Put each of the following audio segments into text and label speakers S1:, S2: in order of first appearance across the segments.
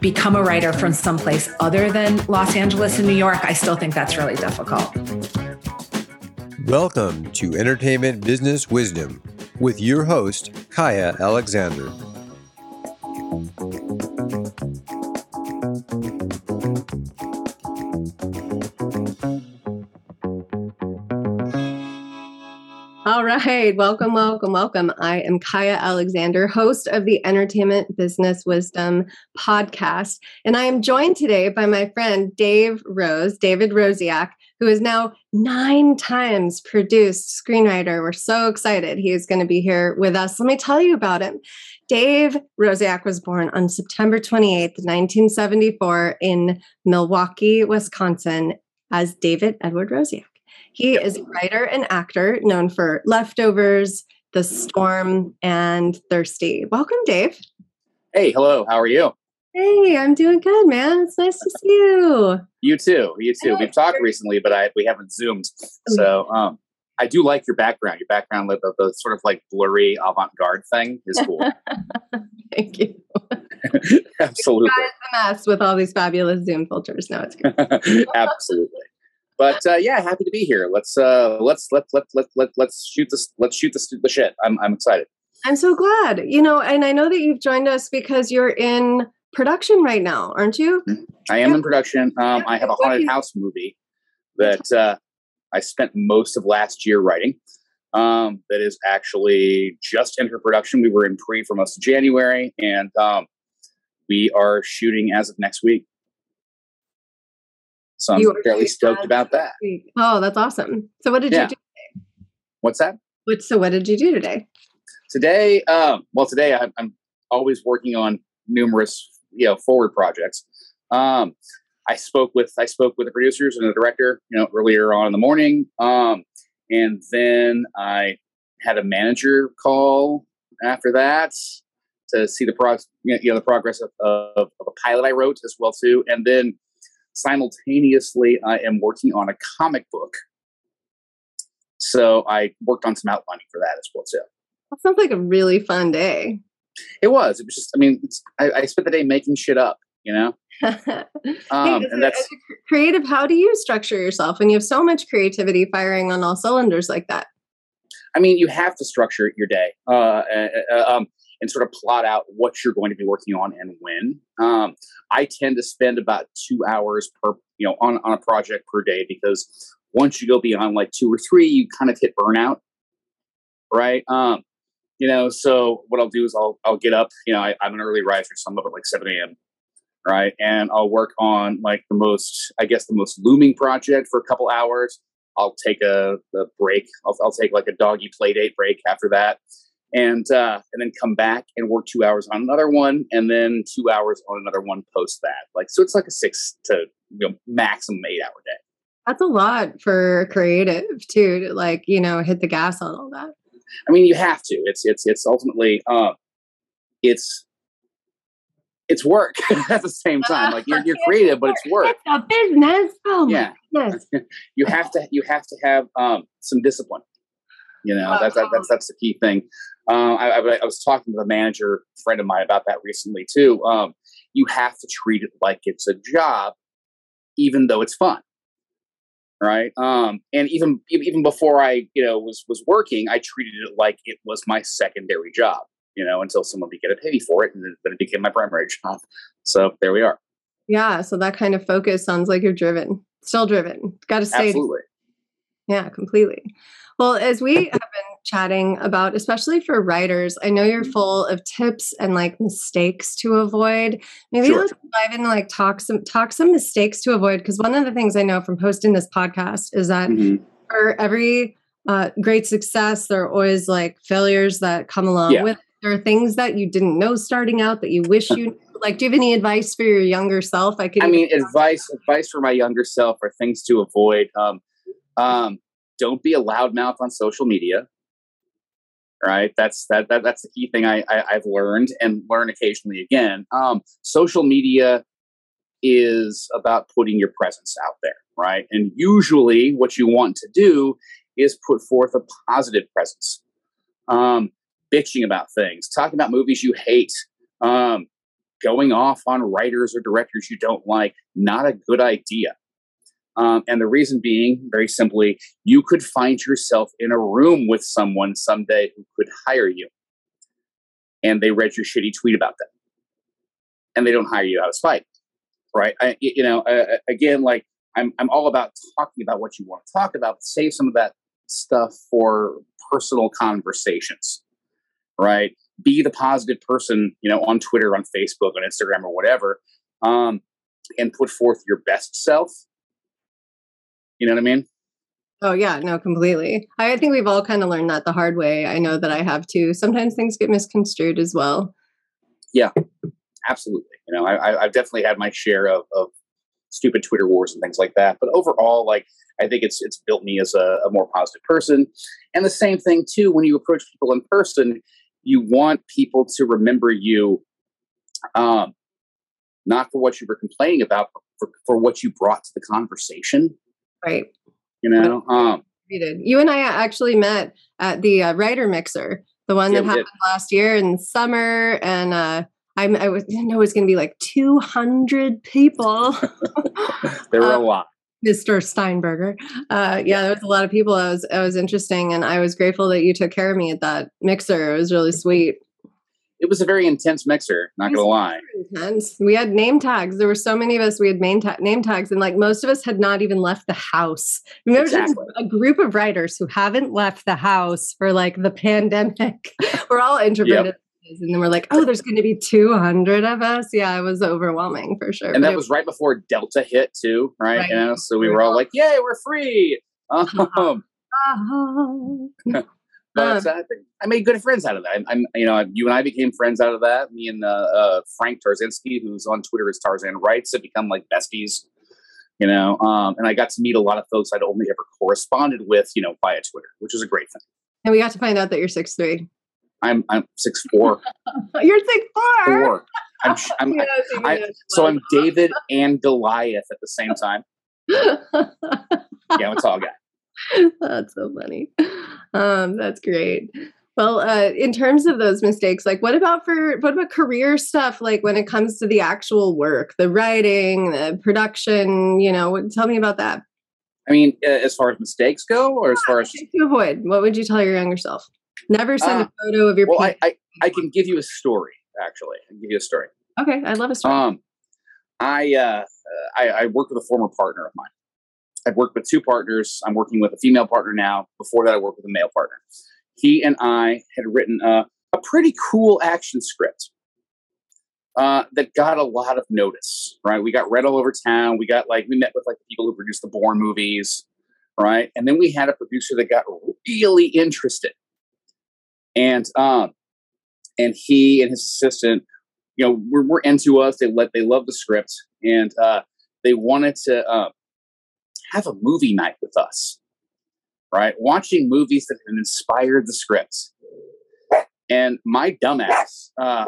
S1: become a writer from someplace other than Los Angeles and New York, I still think that's really difficult.
S2: Welcome to Entertainment Business Wisdom with your host, Kaya Alexander.
S3: Right. Welcome, welcome, welcome. I am Kaya Alexander, host of the Entertainment Business Wisdom podcast. And I am joined today by my friend Dave Rose, David Rosiak, who is now nine times produced screenwriter. We're so excited he is going to be here with us. Let me tell you about him. Dave Rosiak was born on September 28th, 1974, in Milwaukee, Wisconsin, as David Edward Rosiak. He is a writer and actor known for Leftovers, The Storm, and Thirsty. Welcome, Dave.
S4: Hey, hello. How are you?
S3: Hey, I'm doing good, man. It's nice to see you.
S4: You too. You too. We've talked recently, but I we haven't zoomed. So um, I do like your background. Your background, the, the, the sort of like blurry avant-garde thing, is cool.
S3: Thank you.
S4: Absolutely.
S3: mess with all these fabulous Zoom filters. No, it's good.
S4: Absolutely. But uh, yeah, happy to be here. Let's uh, let's let let let let let's shoot this. Let's shoot this the shit. I'm I'm excited.
S3: I'm so glad. You know, and I know that you've joined us because you're in production right now, aren't you?
S4: I am in production. Um, I have a haunted house movie that uh, I spent most of last year writing. Um, that is actually just entered production. We were in pre for most of January, and um, we are shooting as of next week. So I'm fairly stoked about that.
S3: Oh, that's awesome. So what did yeah. you do today?
S4: What's that?
S3: What, so what did you do today?
S4: Today, um, well, today I, I'm always working on numerous, you know, forward projects. Um, I spoke with I spoke with the producers and the director, you know, earlier on in the morning, um, and then I had a manager call after that to see the pro- you know, the progress of, of, of a pilot I wrote as well too, and then simultaneously I am working on a comic book. So I worked on some outlining for that as well too.
S3: That sounds like a really fun day.
S4: It was. It was just. I mean, I, I, spent the day making shit up. You know. um,
S3: hey, and that's creative. How do you structure yourself when you have so much creativity firing on all cylinders like that?
S4: I mean, you have to structure your day. Uh, uh, uh um, and sort of plot out what you're going to be working on and when. Um, I tend to spend about two hours per, you know, on, on a project per day because once you go beyond like two or three, you kind of hit burnout, right? Um, you know, so what I'll do is I'll I'll get up. You know, I, am an early riser, so I'm up at like 7 a.m. Right, and I'll work on like the most, I guess, the most looming project for a couple hours. I'll take a, a break. I'll, I'll take like a doggy play date break after that and uh, and then come back and work two hours on another one, and then two hours on another one post that. Like so, it's like a six to you know maximum eight hour day.
S3: That's a lot for creative too. To like you know hit the gas on all that.
S4: I mean, you have to. It's it's it's ultimately uh, it's it's work at the same time. Like you're, you're creative, but it's work.
S3: It's a business. Oh yeah.
S4: you have to you have to have um, some discipline. You know, that's that, that's that's the key thing. Um, I, I, I, was talking to the manager friend of mine about that recently too. Um, you have to treat it like it's a job, even though it's fun, right? Um, and even even before I, you know, was was working, I treated it like it was my secondary job. You know, until someone began to pay me for it, and then it became my primary job. So there we are.
S3: Yeah. So that kind of focus sounds like you're driven, still driven. Got to stay.
S4: Absolutely.
S3: Yeah, completely. Well, as we have been chatting about, especially for writers. I know you're full of tips and like mistakes to avoid. Maybe
S4: Sure.
S3: let's dive in and like talk some talk some mistakes to avoid. Because one of the things I know from hosting this podcast is that
S4: Mhm.
S3: for every uh, great success, there are always like failures that come along
S4: Yeah.
S3: with. it. There are things that you didn't know starting out that you wish you knew. like. Do you have any advice for your younger self? I could.
S4: I mean, advice advice for my younger self are things to avoid. Um, um, don't be a loudmouth on social media. Right, that's that, that that's the key thing I, I I've learned and learn occasionally again. Um, social media is about putting your presence out there, right? And usually, what you want to do is put forth a positive presence. Um, bitching about things, talking about movies you hate, um, going off on writers or directors you don't like, not a good idea. Um, and the reason being, very simply, you could find yourself in a room with someone someday who could hire you. And they read your shitty tweet about them. And they don't hire you out of spite. Right. I, you know, uh, again, like I'm, I'm all about talking about what you want to talk about, but save some of that stuff for personal conversations. Right be the positive person, you know, on Twitter, on Facebook, on Instagram, or whatever, um, and put forth your best self. You know what I mean?
S3: Oh yeah, no, completely. I think we've all kind of learned that the hard way. I know that I have too. Sometimes things get misconstrued as well.
S4: Yeah, absolutely. You know, I, I- I've definitely had my share of, of stupid Twitter wars and things like that. But overall, like, I think it's it's built me as a, a more positive person. And the same thing too, when you approach people in person, you want people to remember you, um, not for what you were complaining about, but for, for what you brought to the conversation.
S3: Right.
S4: You know, um.
S3: You and I actually met at the uh, writer mixer, the one
S4: Yeah,
S3: that happened last year in summer, and uh, I'm, I was, didn't know it was going to be like 200 people.
S4: there were
S3: Uh,
S4: a lot.
S3: Mr. Steinberger. Uh, yeah, there was a lot of people. I was, I was interesting, and I was grateful that you took care of me at that mixer. It was really sweet.
S4: It was a very intense mixer, not gonna lie.
S3: intense. We had name tags. There were so many of us. We had name, ta- name tags, and like most of us had not even left the house. Remember,
S4: Exactly.
S3: a group of writers who haven't left the house for like the pandemic. we're all introverted, and then we're like, oh, there's going to be 200 of us. Yeah, it was overwhelming for sure.
S4: And that was right before Delta hit too, right?
S3: Right.
S4: You know, so we were all like, "Yay, we're free!" Um,
S3: Oh.
S4: But uh, I think I made good friends out of that. I'm, I'm, you know, you and I became friends out of that. Me and uh, uh, Frank Tarzinski, who's on Twitter as Tarzan Writes, have become like besties. You know, um, and I got to meet a lot of folks I'd only ever corresponded with, you know, via Twitter, which was a great thing.
S3: and we got to find out that you're six three.
S4: I'm I'm six four
S3: You're six four.
S4: four. I'm, I'm
S3: Yes,
S4: I-
S3: yes,
S4: so I'm David and Goliath at the same time. Yeah, I'm a tall guy.
S3: that's so funny. Um, that's great. Well, uh, in terms of those mistakes, like what about for what about career stuff? Like when it comes to the actual work, the writing, the production, you know, tell me about that.
S4: I mean, uh, as far as mistakes go, or as far as
S3: to avoid. What would you tell your younger self? Never send
S4: Uh,
S3: a photo of your.
S4: well, I. I I can give you a story. Actually, I can give you a story.
S3: okay, I love a story.
S4: Um, I, uh, uh, I I worked with a former partner of mine. I've worked with two partners. I'm working with a female partner now. Before that, I worked with a male partner. He and I had written a, a pretty cool action script uh, that got a lot of notice. Right, we got read all over town. We got like we met with like people who produced the Bourne movies. Right, and then we had a producer that got really interested, and um, and he and his assistant you know were, were into us they let they love the script and uh they wanted to uh, have a movie night with us right watching movies that have inspired the scripts. and my dumbass uh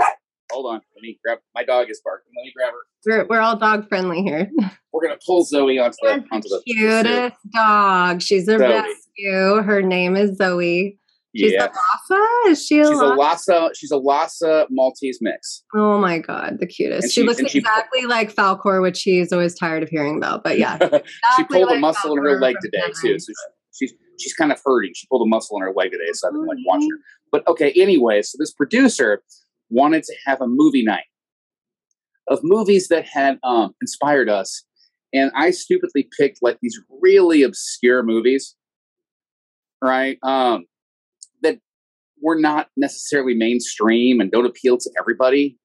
S4: hold on let me grab my dog is barking let me grab her
S3: we're we're all dog friendly here.
S4: we're gonna pull zoe onto the onto
S3: the cutest dog. She's a rescue. Her name is Zoe. She's
S4: yeah
S3: a Lhasa? Is she a
S4: she's a
S3: Lhasa?
S4: she's a Lhasa maltese mix
S3: Oh my god, the cutest. She,
S4: she-
S3: looks
S4: and she-
S3: exactly like Falkor, which she's always tired of hearing about. But yeah,
S4: she
S3: exactly
S4: pulled a
S3: like
S4: muscle in her leg today too. So she- she's she's kind of hurting. She pulled a muscle in her leg today, so I've been like
S3: Okay.
S4: watching her. But okay, anyway, so this producer wanted to have a movie night of movies that had um, inspired us, and I stupidly picked like these really obscure movies, right? Um, were not necessarily mainstream and don't appeal to everybody.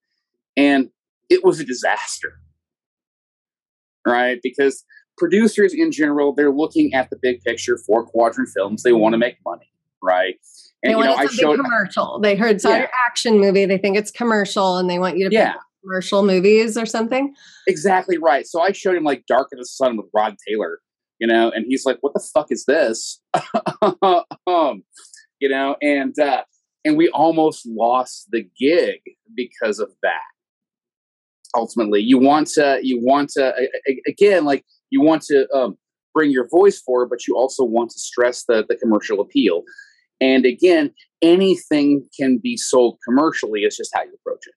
S4: And it was a disaster, right? Because producers in general, they're looking at the big picture for quadrant films. They want to make money, right?
S3: And they you know, I showed commercial. They heard saw yeah. your action movie. They think it's commercial, and they want you to yeah. commercial movies or something.
S4: Exactly right. So I showed him like Dark of the Sun with Rod Taylor, you know, and he's like, "What the fuck is this?" um, you know, and uh, and we almost lost the gig because of that. Ultimately, you want to you want to again like you want to um, bring your voice forward, but you also want to stress the, the commercial appeal. And again, anything can be sold commercially. It's just how you approach it.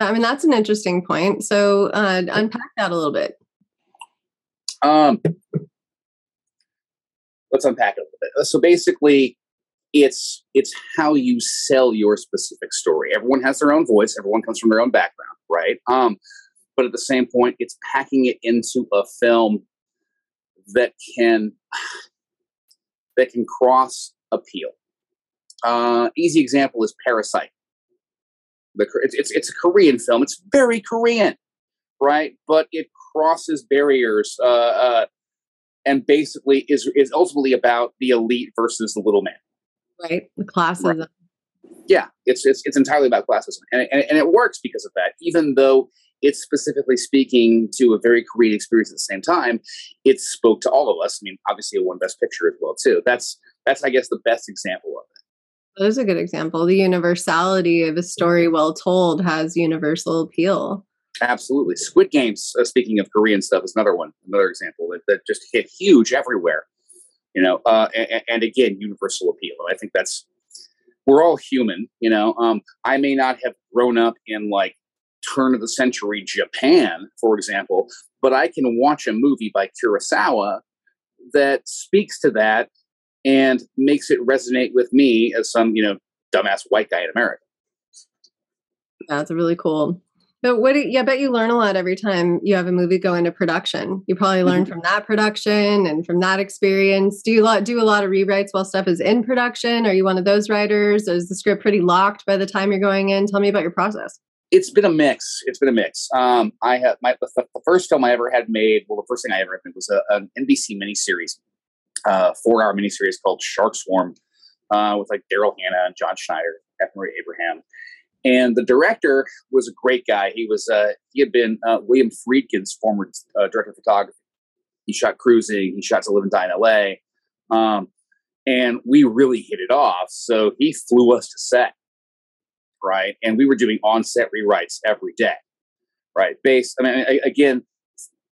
S3: I mean, that's an interesting point. So, uh, unpack that a little bit.
S4: Um, let's unpack it a little bit. So, basically, it's it's how you sell your specific story. Everyone has their own voice. Everyone comes from their own background, right? Um, but at the same point, it's packing it into a film that can that can cross appeal. Uh, easy example is Parasite. The, it's, it's, it's a Korean film. It's very Korean, right? But it crosses barriers uh, uh, and basically is is ultimately about the elite versus the little man.
S3: Right, the classism. Right.
S4: Yeah, it's, it's it's entirely about classism, and, and and it works because of that. Even though it's specifically speaking to a very Korean experience at the same time. It spoke to all of us. I mean, obviously, it won Best Picture as well too. That's that's I guess the best example of it.
S3: That is a good example. The universality of a story well told has universal appeal.
S4: Absolutely. Squid Games, uh, speaking of Korean stuff, is another one, another example that, that just hit huge everywhere. You know, uh, and, and, again, universal appeal. I think that's we're all human. You know, um, I may not have grown up in like turn of the century Japan, for example, but I can watch a movie by Kurosawa that speaks to that and makes it resonate with me as some, you know, dumbass white guy in America.
S3: That's really cool. But what? Do, you, yeah, I bet you learn a lot every time you have a movie go into production. You probably learn mm-hmm. from that production and from that experience. Do you lot, do a lot of rewrites while stuff is in production? Are you one of those writers? Is the script pretty locked by the time you're going in? Tell me about your process
S4: it's been a mix. It's been a mix. Um, I have my the, the, first film I ever had made. Well, the first thing I ever made was a, an NBC miniseries, uh, four hour miniseries called Shark Swarm, uh, with like Daryl Hannah and John Schneider, F. Murray Abraham, and the director was a great guy. He was uh, he had been uh, William Friedkin's former uh, director of photography. He shot Cruising. He shot To Live and Die in L.A. Um, and we really hit it off. So he flew us to set right? And we were doing on-set rewrites every day, right? Based, I mean, again,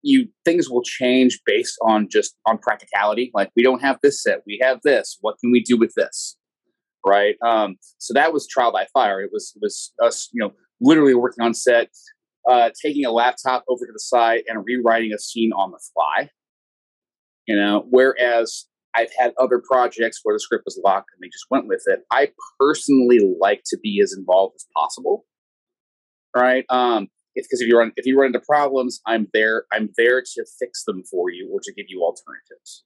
S4: you things will change based on just on practicality. Like we don't have this set, we have this. What can we do with this, right? Um, so that was trial by fire. It was was us, you know, literally working on set, uh, taking a laptop over to the side and rewriting a scene on the fly. You know, whereas I've had other projects where the script was locked and they just went with it. I personally like to be as involved as possible. Right? Um, because if you run if you run into problems, I'm there. I'm there to fix them for you or to give you alternatives.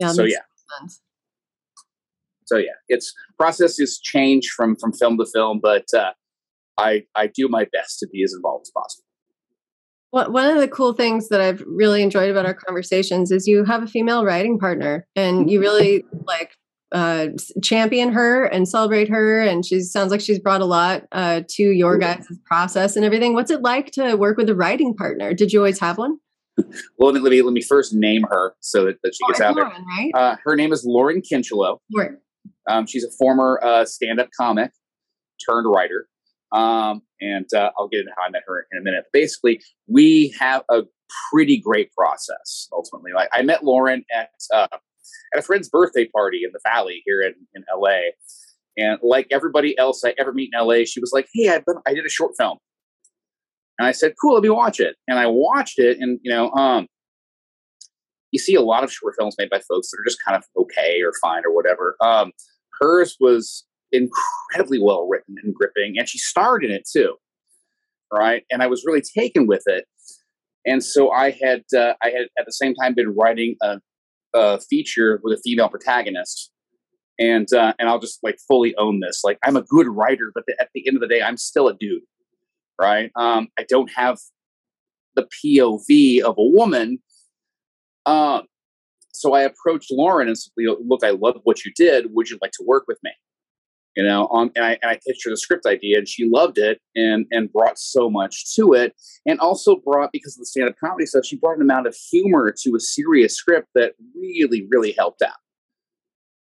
S4: Yeah, so yeah. Sense. So yeah, it's processes change from from film to film, but uh, I I do my best to be as involved as possible
S3: one of the cool things that I've really enjoyed about our conversations is you have a female writing partner and you really like uh, champion her and celebrate her. And she sounds like she's brought a lot uh, to your guys' process and everything. What's it like to work with a writing partner? Did you always have one?
S4: Well, let me, let me, first name her so that, that she gets oh, out Lauren, there. Right? Uh, her name is Lauren Kincheloe. Lauren. Um, she's a former uh, stand-up comic turned writer. Um, and uh, I'll get into how I met her in a minute. Basically, we have a pretty great process ultimately. Like I met Lauren at uh, at a friend's birthday party in the Valley here in, in LA. And like everybody else I ever meet in LA, she was like, Hey, I, I did a short film. And I said, Cool, let me watch it. And I watched it, and you know, um, you see a lot of short films made by folks that are just kind of okay or fine or whatever. Um, hers was incredibly well written and gripping, and she starred in it too, right? And I was really taken with it. And so I had uh, I had at the same time been writing a, a feature with a female protagonist, and uh, and I'll just like fully own this. Like I'm a good writer, but the, at the end of the day, I'm still a dude, right? Um, I don't have the POV of a woman. Um, so I approached Lauren and said, "Look, I love what you did. Would you like to work with me?" You know, um, and, I, and I pitched her the script idea, and she loved it and and brought so much to it, and also brought because of the stand up comedy stuff, she brought an amount of humor to a serious script that really really helped out.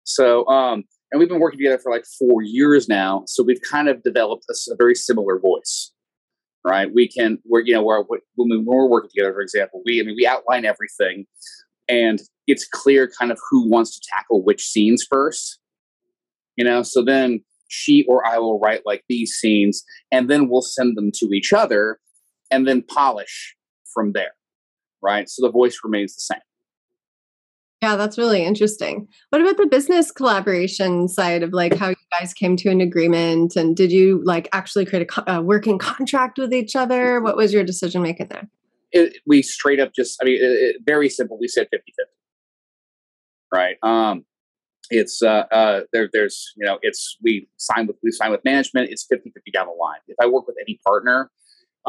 S4: So, um, and we've been working together for like four years now, so we've kind of developed a, a very similar voice right? We can, we're, you know, we're, when we're working together, for example, we, I mean, we outline everything and it's clear kind of who wants to tackle which scenes first, you know, so then she or I will write like these scenes and then we'll send them to each other and then polish from there, right? So the voice remains the same.
S3: Yeah, that's really interesting. What about the business collaboration side of like how you guys came to an agreement and did you like actually create a, a working contract with each other? What was your decision making there?
S4: It, we straight up just, I mean, it, it, very simple. We said 50 50. Right. Um, it's uh, uh, there. There's you know, it's we sign with we sign with management. It's 50 50 down the line. If I work with any partner,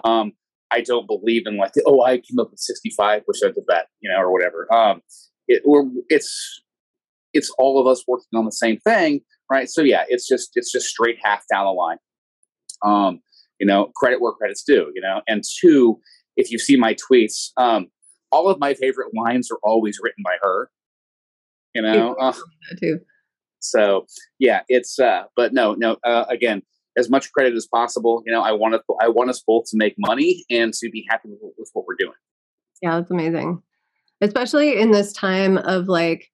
S4: um, I don't believe in like oh I came up with 65 percent of that you know or whatever. Um, it, or it's it's all of us working on the same thing, right? So yeah, it's just it's just straight half down the line. Um, you know, credit where credit's due. You know, and two, if you see my tweets, um, all of my favorite lines are always written by her. You know, uh, too. So yeah, it's uh, but no, no. Uh, again, as much credit as possible. You know, I want us, I want us both to make money and to be happy with, with what we're doing.
S3: Yeah, that's amazing especially in this time of like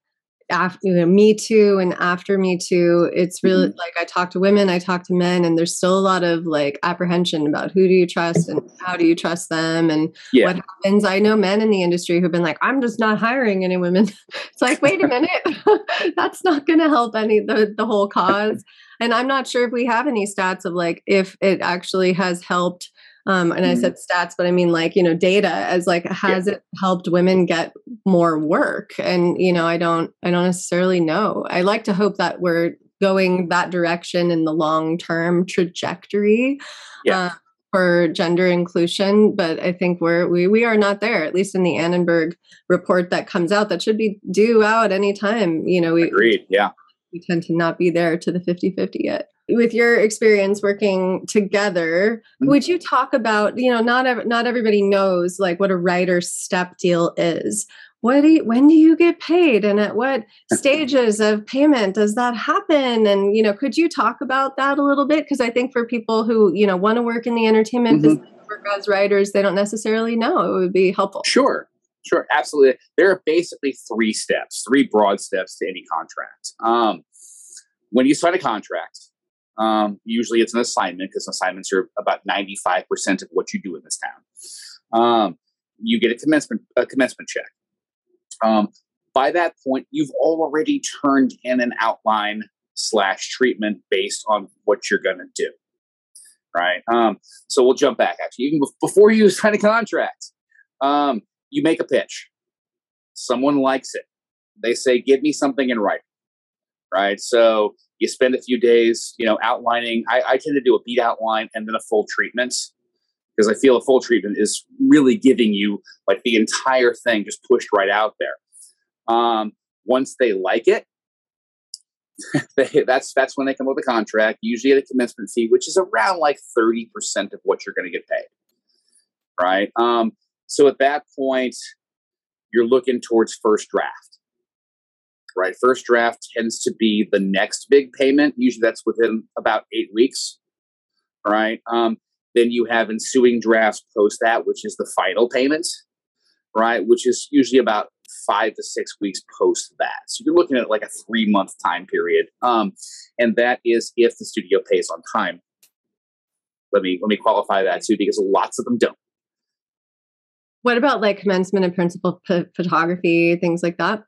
S3: after you know, me too and after me too it's really mm-hmm. like i talk to women i talk to men and there's still a lot of like apprehension about who do you trust and how do you trust them and yeah. what happens i know men in the industry who've been like i'm just not hiring any women it's like wait a minute that's not going to help any the, the whole cause and i'm not sure if we have any stats of like if it actually has helped um, and mm-hmm. I said stats, but I mean like you know data as like has yeah. it helped women get more work? And you know I don't I don't necessarily know. I like to hope that we're going that direction in the long term trajectory. Yeah. Uh, for gender inclusion, but I think we're we we are not there. At least in the Annenberg report that comes out, that should be due out anytime. You know, we
S4: agreed. Yeah,
S3: we tend to not be there to the 50-50 yet with your experience working together mm-hmm. would you talk about you know not ev- not everybody knows like what a writer's step deal is. What do you, when do you get paid and at what stages of payment does that happen? And you know could you talk about that a little bit? Because i think for people who you know want to work in the entertainment mm-hmm. business work as writers they don't necessarily know. It would be helpful.
S4: Sure sure absolutely. There are basically three steps three broad steps to any contract. Um, when you sign a contract um, usually it's an assignment because assignments are about 95% of what you do in this town. Um, you get a commencement, a commencement check. Um, by that point, you've already turned in an outline slash treatment based on what you're going to do. Right. Um, so we'll jump back actually. Even before you sign a contract, um, you make a pitch. Someone likes it. They say, give me something in writing. Right. So you spend a few days, you know, outlining. I, I tend to do a beat outline and then a full treatment because I feel a full treatment is really giving you like the entire thing just pushed right out there. Um, once they like it, they, that's that's when they come with a contract. Usually at a commencement fee, which is around like thirty percent of what you're going to get paid. Right. Um, so at that point, you're looking towards first draft right? First draft tends to be the next big payment. Usually that's within about eight weeks, right? Um, then you have ensuing drafts post that, which is the final payment, right? Which is usually about five to six weeks post that. So you're looking at like a three month time period. Um, and that is if the studio pays on time. Let me let me qualify that too, because lots of them don't.
S3: What about like commencement and principal p- photography, things like that?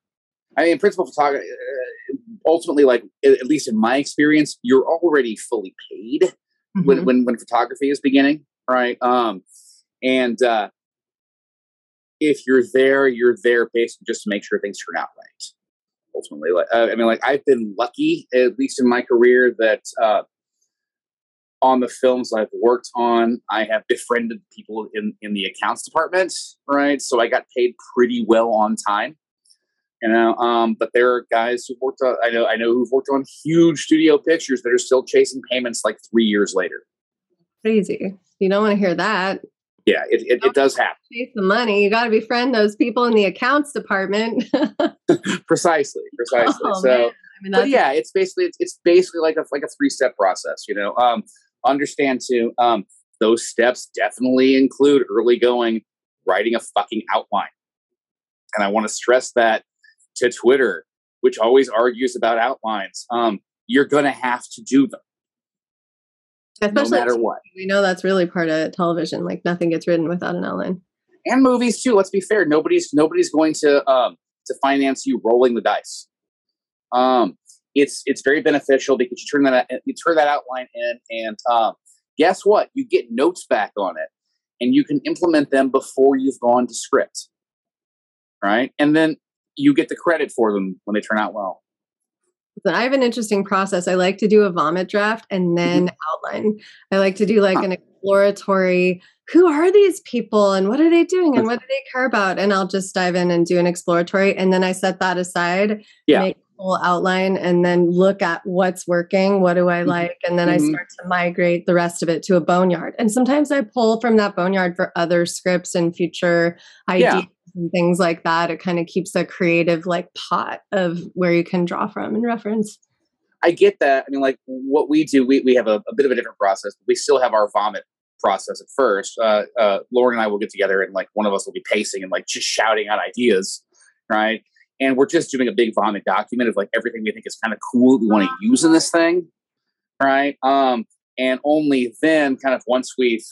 S4: I mean, principal photography, uh, ultimately, like at least in my experience, you're already fully paid mm-hmm. when, when when photography is beginning, right? Um, and uh, if you're there, you're there basically just to make sure things turn out right. Ultimately, like uh, I mean, like I've been lucky, at least in my career, that uh, on the films I've worked on, I have befriended people in in the accounts department, right? So I got paid pretty well on time, you know. Um, but there are guys who worked on, I know, I know who've worked on huge studio pictures that are still chasing payments like three years later.
S3: Crazy. You don't want to hear that
S4: yeah, it, it, it does happen.
S3: Chase the money. You got to befriend those people in the accounts department.
S4: precisely, precisely. Oh, so, I mean, but yeah, it's basically it's, it's basically like a like a three step process. You know, um, understand too. Um, those steps definitely include early going, writing a fucking outline, and I want to stress that to Twitter, which always argues about outlines. Um, you're going to have to do them.
S3: Especially no matter what. We know that's really part of television. Like nothing gets written without an outline.
S4: And movies too. Let's be fair. Nobody's nobody's going to um, to finance you rolling the dice. Um, it's it's very beneficial because you turn that you turn that outline in, and um, guess what? You get notes back on it, and you can implement them before you've gone to script. Right, and then you get the credit for them when they turn out well.
S3: I have an interesting process. I like to do a vomit draft and then mm-hmm. outline. I like to do like an exploratory who are these people and what are they doing and what do they care about? And I'll just dive in and do an exploratory. And then I set that aside, yeah. make a full outline, and then look at what's working. What do I mm-hmm. like? And then mm-hmm. I start to migrate the rest of it to a boneyard. And sometimes I pull from that boneyard for other scripts and future ideas. Yeah and things like that. It kind of keeps a creative like pot of where you can draw from and reference.
S4: I get that. I mean, like what we do, we, we have a, a bit of a different process. we still have our vomit process at first. Uh, uh, Lauren and I will get together and like one of us will be pacing and like just shouting out ideas, right? And we're just doing a big vomit document of like everything we think is kind of cool we want to use in this thing, right? Um, and only then, kind of once we've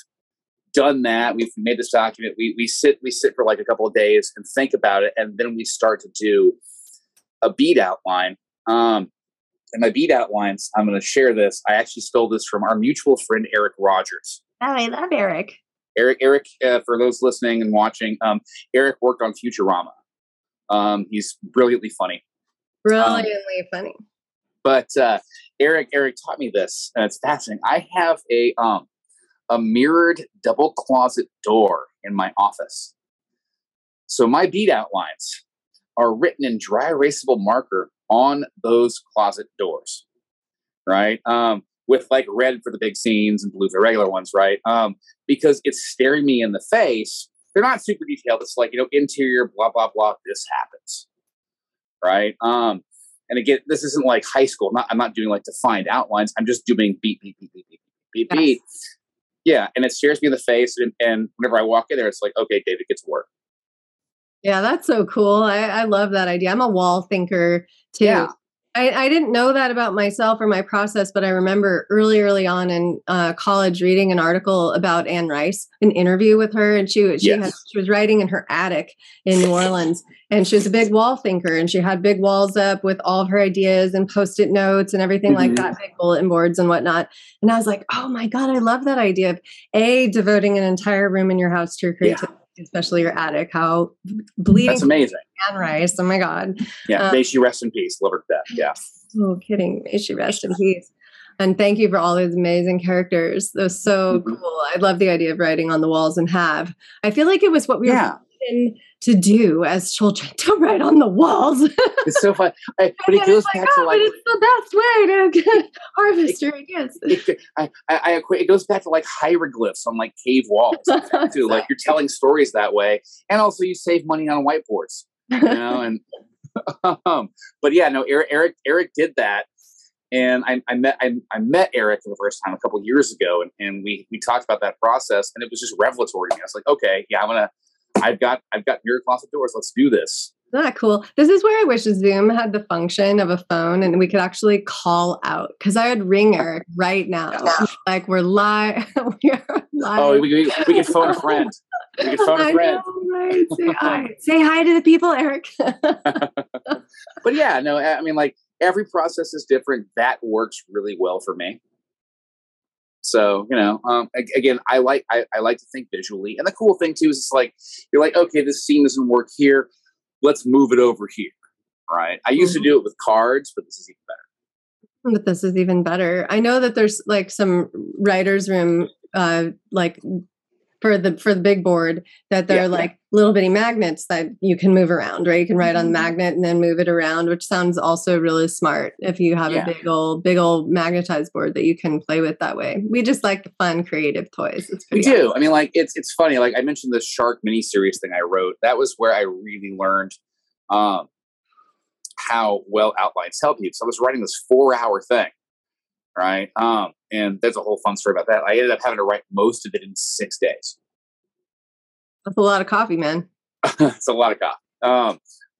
S4: done that, we've made this document. We we sit we sit for like a couple of days and think about it, and then we start to do a beat outline. Um, and my beat outlines, I'm going to share this. I actually stole this from our mutual friend Eric Rogers.
S3: Oh, I love Eric.
S4: Eric, Eric, uh, for those listening and watching, um, Eric worked on Futurama. Um, he's brilliantly funny.
S3: Brilliantly um, funny.
S4: But uh, Eric, Eric taught me this, and it's fascinating. I have a um, a mirrored double closet door in my office. So my beat outlines are written in dry erasable marker on those closet doors, right? Um, with like red for the big scenes and blue for regular ones, right? Um, because it's staring me in the face. They're not super detailed. It's like, you know, interior, blah, blah, blah, this happens, right? Um, and again, this isn't like high school. I'm not, I'm not doing like defined outlines. I'm just doing beat, beat, beat, beat, beat, beat, beat. Yeah, and it stares me in the face, and, and whenever I walk in there, it's like, okay, David, get to work.
S3: Yeah, that's so cool. I, I love that idea. I'm a wall thinker too. Yeah. I, I, didn't know that about myself or my process, but I remember early, early on in uh, college reading an article about Anne Rice, an interview with her, and she she, yes. had, she was writing in her attic in New Orleans, and she was a big wall thinker, and she had big walls up with all of her ideas and post-it notes and everything mm-hmm. like that, big bulletin boards and whatnot. And I was like, oh my god, I love that idea of a devoting an entire room in your house to your creativity. Yeah especially your attic. How bleeding.
S4: That's amazing.
S3: Anne Rice. Oh my God.
S4: Yeah. Um, may she rest in peace. Love her to death. Yeah.
S3: No kidding. May she rest in peace. And thank you for all those amazing characters. That was so mm-hmm. cool. I love the idea of writing on the walls and have. I feel like it was what we yeah. were to do as children to write on the walls.
S4: it's so fun. I, but it goes back to like
S3: it's the best way to harvest your ideas.
S4: It, I, I, equate, it goes back to like hieroglyphs on like cave walls too. Like you're telling stories that way, and also you save money on whiteboards. You know, and um, but yeah, no, Eric, Eric, Eric did that. And I, I met I, I, met Eric for the first time a couple years ago, and, and we we talked about that process, and it was just revelatory. Me. I was like, okay, yeah, I'm gonna I've got I've got mirror closet doors. Let's do this.
S3: Isn't that cool? This is where I wish Zoom had the function of a phone and we could actually call out because I would ring Eric right now. Like we're live. we are live.
S4: Oh, we, we, we can phone a friend. We can phone a friend.
S3: Know, right? Say hi. Say hi to the people, Eric.
S4: but yeah, no, I mean, like every process is different. That works really well for me. So you know, um, again, I like I, I like to think visually, and the cool thing too is it's like you're like, okay, this scene doesn't work here let's move it over here. Right. I used mm-hmm. to do it with cards, but this is even better.
S3: But this is even better. I know that there's like some writers' room, uh, like for the for the big board that they're yeah, like little bitty magnets that you can move around, right? You can write on the mm-hmm. magnet and then move it around, which sounds also really smart if you have yeah. a big old big old magnetized board that you can play with that way. We just like the fun creative toys.
S4: we do. Awesome. I mean, like it's it's funny. Like I mentioned the shark mini series thing I wrote. That was where I really learned um, how well outlines help you. So I was writing this four hour thing, right? Um, and there's a whole fun story about that. I ended up having to write most of it in six days.
S3: That's a lot of coffee, man.
S4: it's a lot of coffee. Um,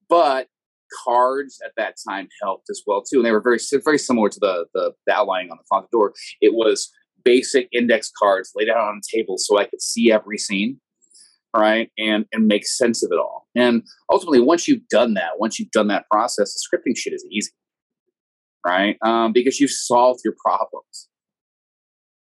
S4: but cards at that time helped as well too, and they were very very similar to the the, the outlining on the front door. It was basic index cards laid out on a table so I could see every scene, right, and and make sense of it all. And ultimately, once you've done that, once you've done that process, the scripting shit is easy, right? Um, because you've solved your problems.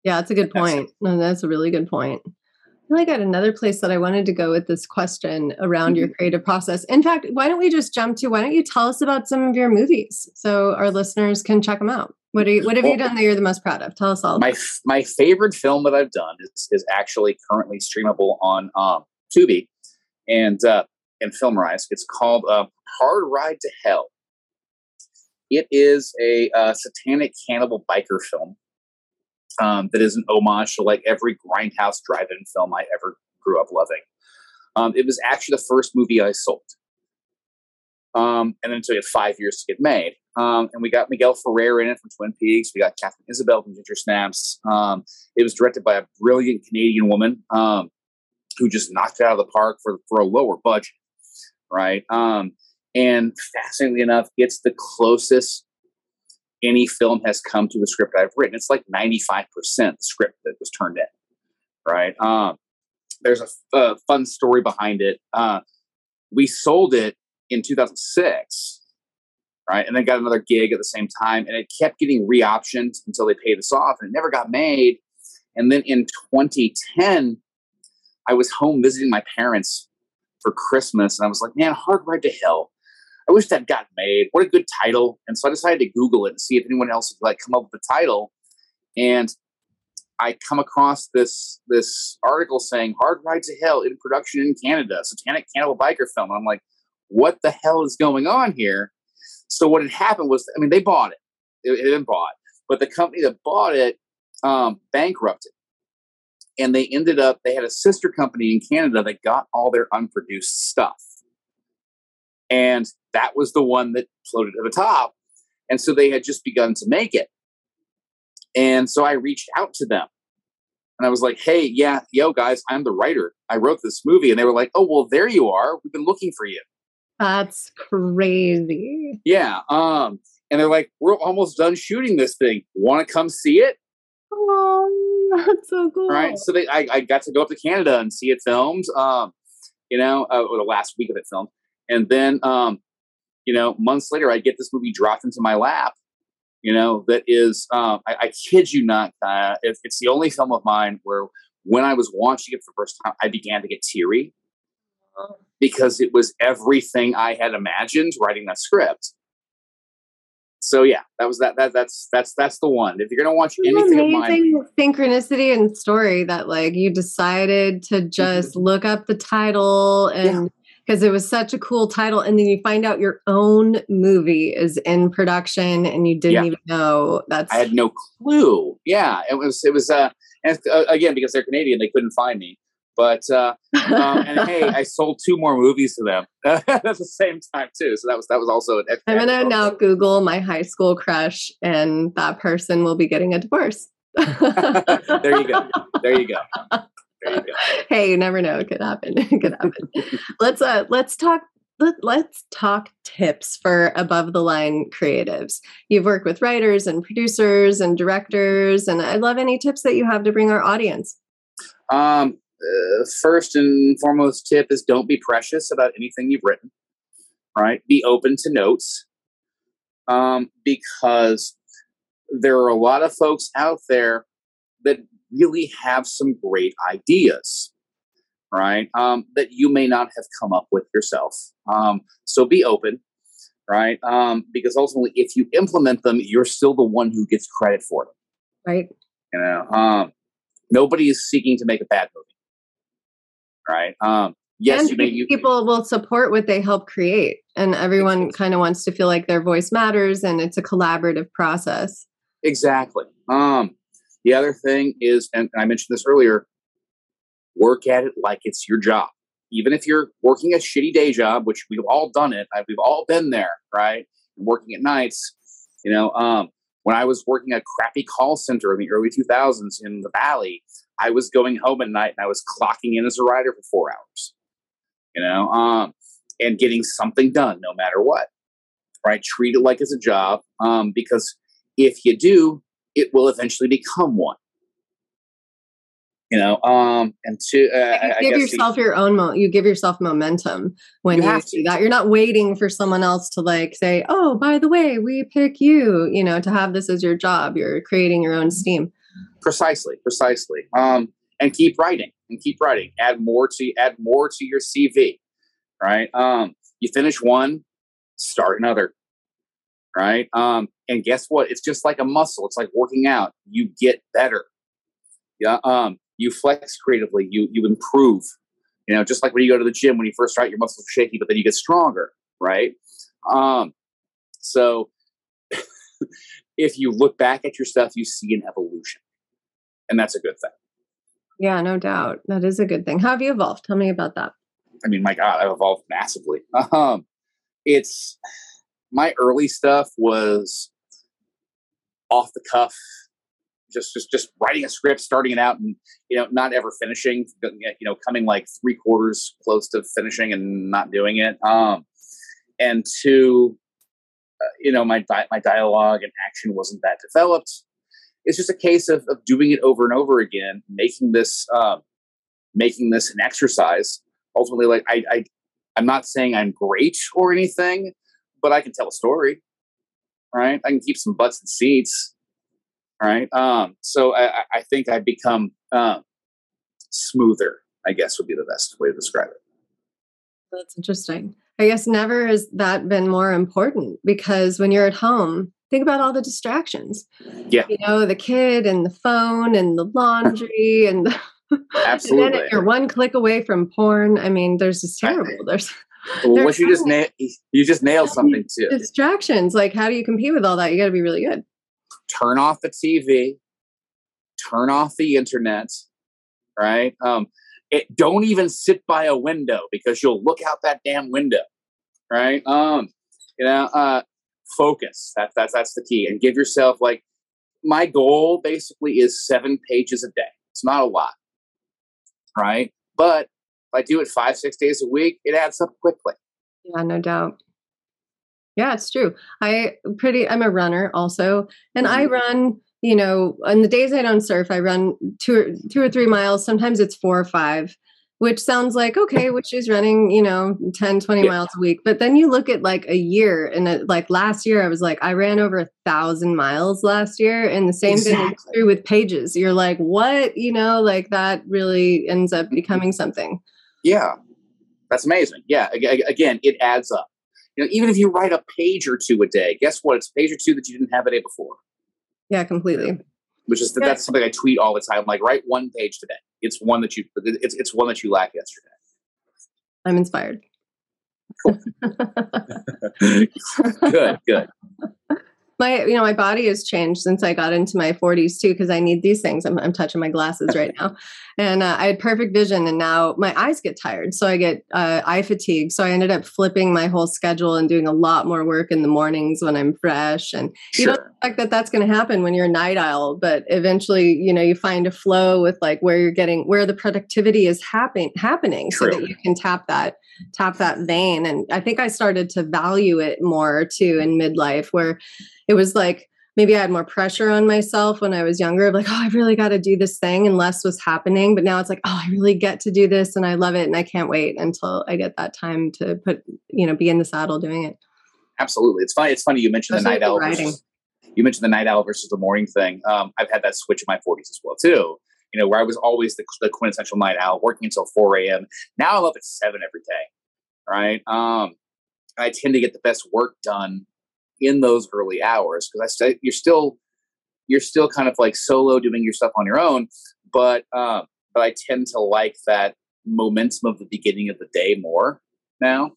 S3: Yeah, that's a good point. No, that's a really good point. I feel like I had another place that I wanted to go with this question around your mm-hmm. creative process. In fact, why don't we just jump to why don't you tell us about some of your movies so our listeners can check them out? What are you, what have well, you done that you're the most proud of? Tell us all.
S4: My my favorite film that I've done is is actually currently streamable on um, Tubi and uh, and Filmrise. It's called uh, Hard Ride to Hell. It is a uh, satanic cannibal biker film um, that is an homage to like every grindhouse drive-in film I ever grew up loving. Um, it was actually the first movie I sold, um, and then it took five years to get made. Um, and we got Miguel Ferrer in it from Twin Peaks. We got Katharine Isabelle from Ginger Snaps. Um, it was directed by a brilliant Canadian woman um, who just knocked it out of the park for for a lower budget, right? And fascinatingly enough, it's the closest any film has come to a script I've written. It's like 95% script that was turned in, right? Um, there's a, fun story behind it. Uh, we sold it in 2006, right? And then got another gig at the same time, and it kept getting re-optioned until they paid us off, and it never got made. And then in 2010, I was home visiting my parents for Christmas, and I was like, "Man, Hard Ride to Hell I wish that got made. What a good title. And so I decided to Google it and see if anyone else would like come up with a title. And I come across this this article saying Hard Ride to Hell in production in Canada, satanic cannibal biker film. And I'm like, what the hell is going on here? So what had happened was, I mean, they bought it. It, it had been bought, but the company that bought it um, bankrupted, and they ended up. They had a sister company in Canada that got all their unproduced stuff. And that was the one that floated to the top. And so they had just begun to make it. And so I reached out to them and I was like, hey, yeah, yo, guys, I'm the writer. I wrote this movie. And they were like, oh, well, there you are. We've been looking for you.
S3: That's crazy.
S4: Yeah. Um, and they're like, we're almost done shooting this thing. Want to come see it?
S3: Oh, that's so cool.
S4: Right. So they, I, I got to go up to Canada and see it filmed. Um, you know, uh, or the last week of it filmed. And then, um, you know, months later, I get this movie dropped into my lap. You know, that is, um, I, I, kid you not, uh, it, it's the only film of mine where when I was watching it for the first time, I began to get teary because it was everything I had imagined writing that script. So yeah, that was that. That that's that's that's the one. If you're gonna watch anything of mine,
S3: synchronicity and story that like you decided to just mm-hmm. look up the title and. Yeah because it was such a cool title. And then you find out your own movie is in production and you didn't yeah. even know that's.
S4: I had no clue. Yeah, it was, it was, uh, and uh, again, because they're Canadian, they couldn't find me. But, uh, um, and hey, I sold two more movies to them at the same time too. So that was, that was also an
S3: I'm going to now Google my high school crush and that person will be getting a divorce.
S4: there you go. There you go.
S3: hey, you never know. It could happen. It could happen. let's uh let's talk let, let's talk tips for above the line creatives. You've worked with writers and producers and directors, and I love any tips that you have to bring our audience.
S4: Um, uh, first and foremost tip is don't be precious about anything you've written. Right, be open to notes, um, because there are a lot of folks out there that really have some great ideas right? Um, that you may not have come up with yourself. Um, so be open, right? Um, because ultimately, if you implement them, you're still the one who gets credit for them.
S3: Right.
S4: You know, um, nobody is seeking to make a bad movie, right? Um, yes,
S3: and
S4: you may. You,
S3: people will support what they help create, and everyone kind of wants to feel like their voice matters, and it's a collaborative process.
S4: Exactly. Um, the other thing is, and I mentioned this earlier, work at it like it's your job. Even if you're working a shitty day job, which we've all done it, we've all been there, right? Working at nights, you know. Um, when I was working a crappy call center in the early 2000s in the Valley, I was going home at night and I was clocking in as a writer for four hours, you know, um, and getting something done no matter what, right? Treat it like it's a job um, because if you do, it will eventually become one. You know um and to uh,
S3: you give yourself the, your own mo- you give yourself momentum when you, you do that. You're not waiting for someone else to like say oh by the way we pick you you know to have this as your job. You're creating your own steam.
S4: Precisely precisely. Um and keep writing and keep writing. Add more to add more to your cv right? Um you finish one start another right um and guess what it's just like a muscle it's like working out you get better yeah um you flex creatively, you you improve. You know, just like when you go to the gym, when you first start, your muscles are shaky, but then you get stronger, right? Um, so if you look back at your stuff, you see an evolution, and that's a good thing.
S3: Yeah, no doubt. That is a good thing. How have you evolved? Tell me about that.
S4: I mean, my God, I've evolved massively. Um, it's my early stuff was off the cuff just just just writing a script, starting it out, and you know, not ever finishing. You know, coming like three quarters close to finishing and not doing it. Um, and two, uh, you know, my my dialogue and action wasn't that developed. It's just a case of, of doing it over and over again, making this um, making this an exercise. Ultimately, like I, I I'm not saying I'm great or anything, but I can tell a story. Right? I can keep some butts and seats right? Um, so I, I, think I've become um, smoother. I guess would be the best way to describe it.
S3: That's interesting. I guess never has that been more important because when you're at home, think about all the distractions.
S4: Yeah,
S3: you know the kid and the phone and the laundry and the
S4: absolutely.
S3: and then you're one click away from porn. I mean, there's just terrible. There's
S4: well, what you just na- you just nailed something too.
S3: Distractions. Like, how do you compete with all that? You got to be really good
S4: turn off the TV, turn off the internet, right? Um, it, don't even sit by a window because you'll look out that damn window, right? Um, you know, uh, focus. That's that's that's the key, and give yourself like my goal basically is seven pages a day. It's not a lot, right? But I do it five six days a week, it adds up quickly.
S3: Yeah, no doubt. Yeah, it's true. I pretty I'm a runner also, and mm-hmm. I run, you know, on the days I don't surf, I run two or two or three miles, sometimes it's 4 or 5, which sounds like okay, which is running, you know, 10 20 yeah. miles a week. But then you look at like a year and it, like last year I was like I ran over a 1000 miles last year and the same exactly. thing is true with pages. You're like, "What?" You know, like that really ends up becoming something.
S4: Yeah. That's amazing. Yeah, again, it adds up you know, even if you write a page or two a day, guess what? It's a page or two that you didn't have a day before.
S3: Yeah, completely.
S4: Which is yeah. that's something I tweet all the time. Like, write one page today. It's one that you it's it's one that you lack yesterday.
S3: I'm inspired.
S4: Cool. good, good.
S3: My you know my body has changed since I got into my 40s too because I need these things. I'm, I'm touching my glasses right now, and uh, I had perfect vision, and now my eyes get tired, so I get uh, eye fatigue. So I ended up flipping my whole schedule and doing a lot more work in the mornings when I'm fresh. And you don't expect that that's going to happen when you're a night owl, but eventually, you know, you find a flow with like where you're getting where the productivity is happening happening, True. so that you can tap that tap that vein. And I think I started to value it more too in midlife, where it was like maybe I had more pressure on myself when I was younger, of like, oh, I really got to do this thing, and less was happening. But now it's like, oh, I really get to do this, and I love it, and I can't wait until I get that time to put, you know, be in the saddle doing it.
S4: Absolutely, it's funny. It's funny you mentioned Especially the night owl. Versus, you mentioned the night owl versus the morning thing. Um, I've had that switch in my 40s as well too. You know, where I was always the, the quintessential night owl, working until 4 a.m. Now I'm up at seven every day. Right. Um, I tend to get the best work done in those early hours because I st- you're still you're still kind of like solo doing your stuff on your own, but um, but I tend to like that momentum of the beginning of the day more now.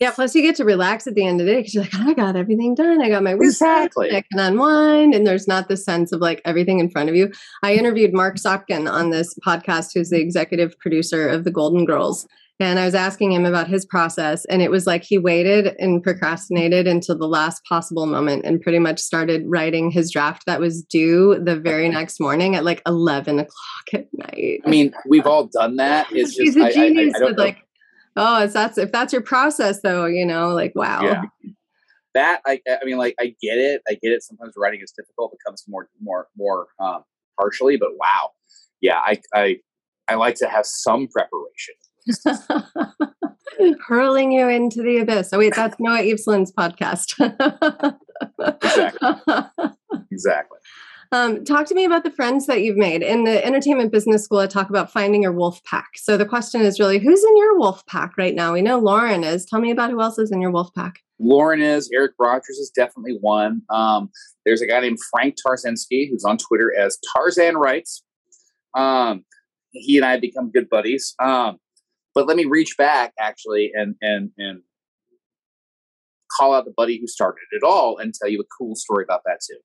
S3: Yeah, plus you get to relax at the end of the day because you're like, I got everything done. I got my
S4: exactly.
S3: I can unwind, and there's not the sense of like everything in front of you. I interviewed Mark Sotkin on this podcast, who's the executive producer of the Golden Girls, and I was asking him about his process, and it was like he waited and procrastinated until the last possible moment and pretty much started writing his draft that was due the very next morning at like 11 o'clock at night.
S4: I mean, we've all done that. It's
S3: He's just, a genius I, I, I like, oh, if that's, if that's your process though, you know, like, wow. Yeah.
S4: That, I, I mean, like, I get it. I get it. Sometimes writing is difficult. It comes more, more, more um, partially, but wow. Yeah. I, I, I like to have some preparation
S3: Hurling you into the abyss. Oh, wait, that's Noah Eveslund's podcast.
S4: exactly. Exactly.
S3: Um, talk to me about the friends that you've made. In the entertainment business school, I talk about finding your wolf pack. So the question is really who's in your wolf pack right now? We know Lauren is. Tell me about who else is in your wolf pack.
S4: Lauren is. Eric Rogers is definitely one. Um, there's a guy named Frank Tarzinski who's on Twitter as Tarzan Writes. Um, he and I have become good buddies. Um, but let me reach back actually and and and call out the buddy who started it all and tell you a cool story about that too.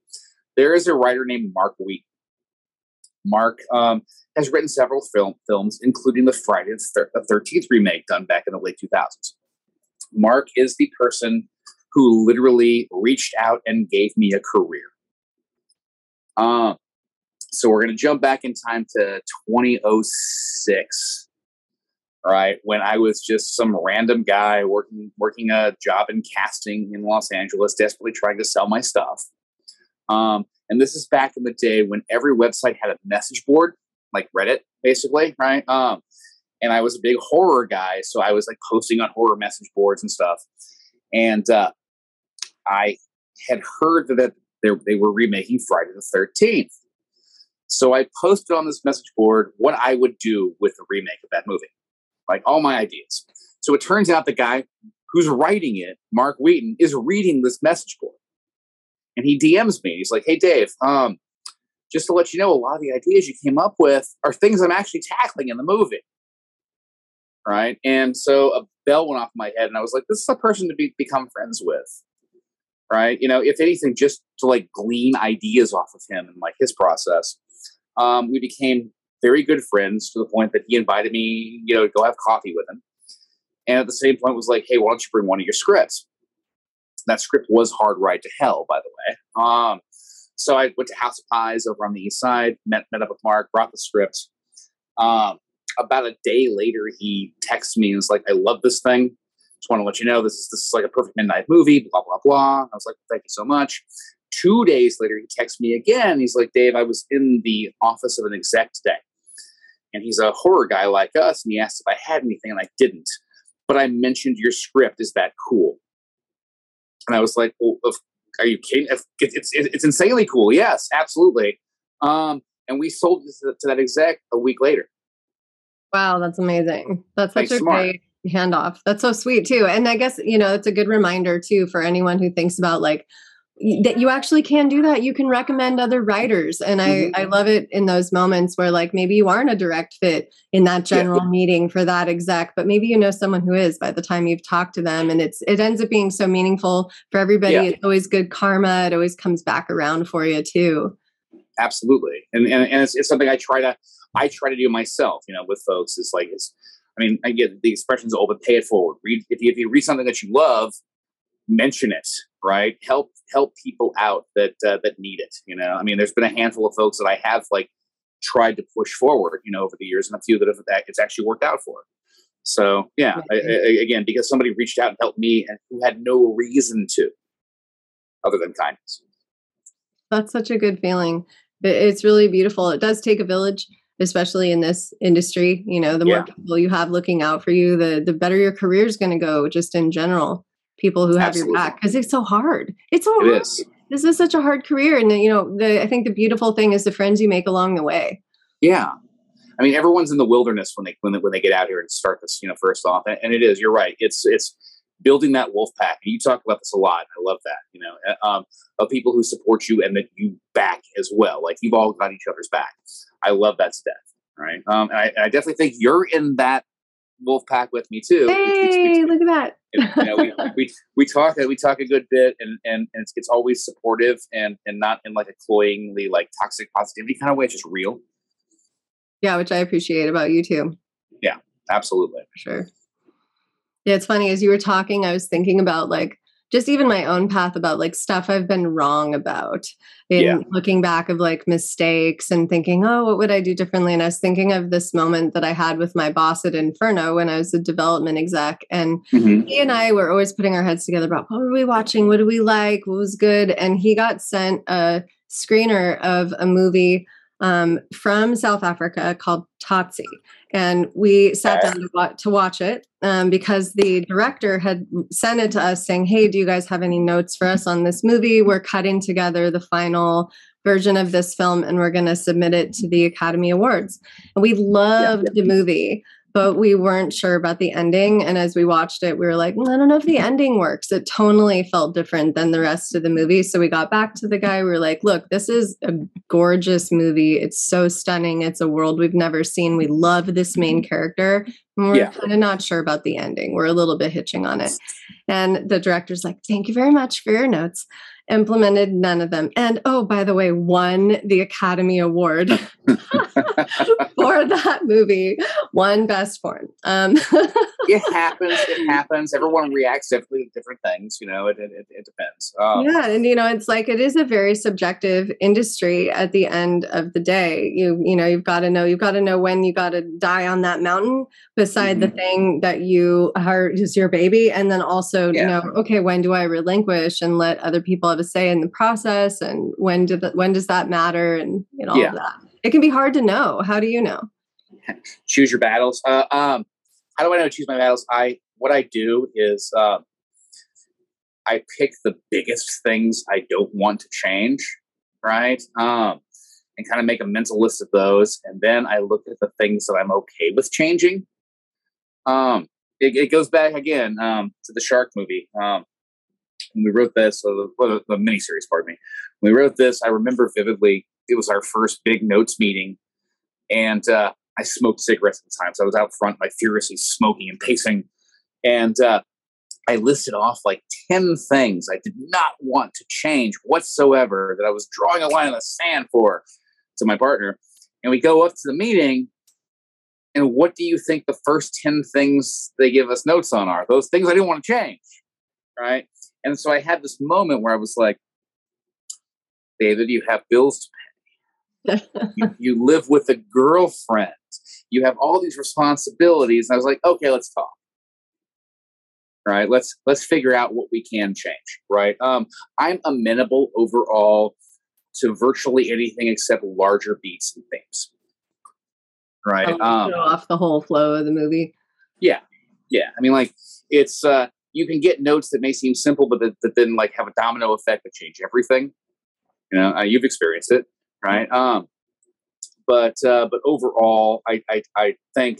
S4: There is a writer named Mark Wheaton. Mark um, has written several film films, including the Friday the Thirteenth remake done back in the late 2000s. Mark is the person who literally reached out and gave me a career. Um, so we're going to jump back in time to 2006 right? When I was just some random guy working working a job in casting in Los Angeles, desperately trying to sell my stuff. Um, and this is back in the day when every website had a message board, like Reddit, basically, right? Um, and I was a big horror guy, so I was like posting on horror message boards and stuff. And uh, I had heard that they were remaking Friday the Thirteenth. So I posted on this message board what I would do with the remake of that movie like all my ideas. So it turns out the guy who's writing it, Mark Wheaton, is reading this message board. And he DMs me. He's like, hey, Dave, um, just to let you know, a lot of the ideas you came up with are things I'm actually tackling in the movie. Right. And so a bell went off my head, and I was like, this is a person to be, become friends with. Right. You know, if anything, just to like glean ideas off of him and like his process. Um, we became very good friends to the point that he invited me, you know, to go have coffee with him. And at the same point was like, hey, why don't you bring one of your scripts? That script was Hard Ride to Hell, by the way. Um, so I went to House of Pies over on the east side, met, met up with Mark, brought the script. Um, about a day later, he texts me and was like, I love this thing. Just want to let you know this is this is like a perfect midnight movie, blah, blah, blah. I was like, thank you so much. Two days later, he texts me again. He's like, Dave, I was in the office of an exec today and he's a horror guy like us. And he asked if I had anything, and I didn't. But I mentioned your script. Is that cool? And I was like, well, are you kidding? It's, it's, it's insanely cool. Yes, absolutely. Um, and we sold it to, to, that exec a week later.
S3: Wow, that's amazing. That's such a smart. great handoff. That's so sweet too. And I guess, you know, it's a good reminder too for anyone who thinks about like, that you actually can do that. You can recommend other writers and i mm-hmm. i love it in those moments where like maybe you aren't a direct fit in that general yeah. meeting for that exec but maybe you know someone who is by the time you've talked to them and it's it ends up being so meaningful for everybody. Yeah. it's always good karma. It always comes back around for you too.
S4: Absolutely. And and, and it's, it's something i try to i try to do myself you know with folks. It's like it's i mean i get the expressions open pay it forward. Read if you, if you read something that you love mention it right? Help help people out that uh, that need it you know? I mean there's been a handful of folks that i have like tried to push forward you know over the years and a few that have that it's actually worked out for. So yeah I, I, again because somebody reached out and helped me and who had no reason to other than kindness.
S3: That's such a good feeling. It's really beautiful. It does take a village especially in this industry you know the more yeah. people you have looking out for you the the better your career is going to go just in general people who have Absolutely. your back because it's so hard. It's so it hard. Is. This is such a hard career, and you know, the, I think the beautiful thing is the friends you make along the way.
S4: Yeah, I mean, everyone's in the wilderness when they when they, when they get out here and start this. You know, first off, and, and it is. You're right. It's it's building that wolf pack. And you talk about this a lot. I love that. You know, um, of people who support you and that you back as well. Like you've all got each other's back. I love that stuff. Right. Um, and I, I definitely think you're in that wolf pack with me too.
S3: Hey, look at that.
S4: you know, we, we, we talk we talk a good bit, and and, and it's, it's always supportive and and not in like a cloyingly like toxic positivity kind of way. It's just real.
S3: Yeah, which I appreciate about you too.
S4: Yeah, absolutely.
S3: For sure. Yeah, it's funny as you were talking, I was thinking about like just even my own path about like stuff I've been wrong about in yeah. looking back of like mistakes and thinking, oh, what would I do differently? And I was thinking of this moment that I had with my boss at Inferno when I was a development exec. And mm-hmm. he and I were always putting our heads together about what were we watching? What do we like? What was good? And he got sent a screener of a movie um, from South Africa called Tsotsi. And we sat down to, watch, to watch it um, because the director had sent it to us saying, Hey, do you guys have any notes for us on this movie? We're cutting together the final version of this film and we're going to submit it to the Academy Awards. And we loved yeah, yeah. the movie but we weren't sure about the ending. And as we watched it, we were like, well, I don't know if the ending works. It tonally felt different than the rest of the movie. So we got back to the guy. We were like, look, this is a gorgeous movie. It's so stunning. It's a world we've never seen. We love this main mm-hmm. character. And we're yeah. kind of not sure about the ending. We're a little bit hitching on it. And the director's like, thank you very much for your notes implemented none of them. And oh, by the way, won the Academy Award for that movie, won Best Foreign. Um,
S4: it happens. It happens. Everyone reacts differently to different things. You know, it, it, it depends.
S3: Um, yeah. And, you know, it's like it is a very subjective industry at the end of the day. You, you know, you've got to know, you've got to know when you got to die on that mountain beside mm-hmm. the thing that you are is your baby. And then also, yeah. you know, okay, when do I relinquish and let other people have a say in the process and when did when does that matter and you know yeah. all that it can be hard to know how do you know
S4: choose your battles uh, um, how do i know choose my battles i what i do is uh, i pick the biggest things i don't want to change right um, and kind of make a mental list of those and then i look at the things that i'm okay with changing um, it, it goes back again um, to the shark movie um, when we wrote this, the, well, the miniseries, pardon me. When we wrote this, I remember vividly. It was our first big notes meeting, and uh, I smoked cigarettes at the time, so I was out front, like furiously smoking and pacing, and uh, I listed off like ten things I did not want to change whatsoever that I was drawing a line in the sand for to my partner. And we go up to the meeting, and what do you think the first 10 things they give us notes on are? Those things I didn't want to change, right? And so I had this moment where I was like, David, you have bills to. You, you live with a girlfriend. You have all these responsibilities. And I was like, okay, let's talk. Right. Let's let's figure out what we can change. Right. Um, I'm amenable overall to virtually anything except larger beats and themes. Right.
S3: Oh, um, off the whole flow of the movie.
S4: Yeah. Yeah. I mean, like it's uh you can get notes that may seem simple, but that, that then like have a domino effect that change everything. You know, uh, you've experienced it, right? Um, but uh, but overall, I, I I think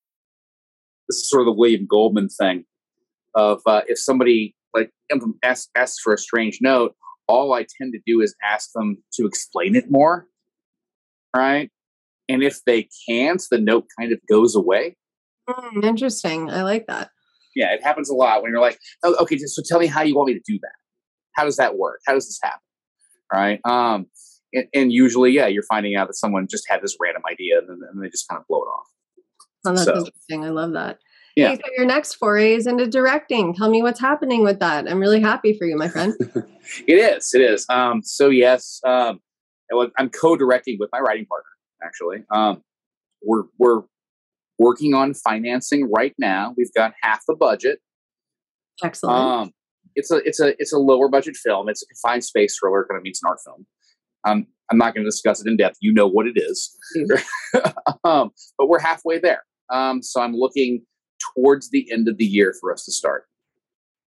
S4: this is sort of the William Goldman thing of uh, if somebody like asks, asks for a strange note, all I tend to do is ask them to explain it more, right? And if they can't, the note kind of goes away.
S3: Mm, interesting. I like that.
S4: Yeah, it happens a lot when you're like, oh, okay, so tell me how you want me to do that. How does that work? How does this happen? Right. Um, and, and usually, yeah, you're finding out that someone just had this random idea and then, and they just kind of blow it off.
S3: Oh, that's so, interesting. I love that.
S4: Yeah.
S3: Hey, so your next foray is into directing. Tell me what's happening with that. I'm really happy for you, my friend.
S4: it is. It is. Um, so yes, um, I'm co-directing with my writing partner. Actually, um, we're we're working on financing right now. We've got half the budget.
S3: Excellent. Um,
S4: it's a it's a it's a lower budget film. It's a confined space thriller. Kind of meets an art film. Um, I'm not going to discuss it in depth. You know what it is. um, but we're halfway there. Um, so I'm looking towards the end of the year for us to start.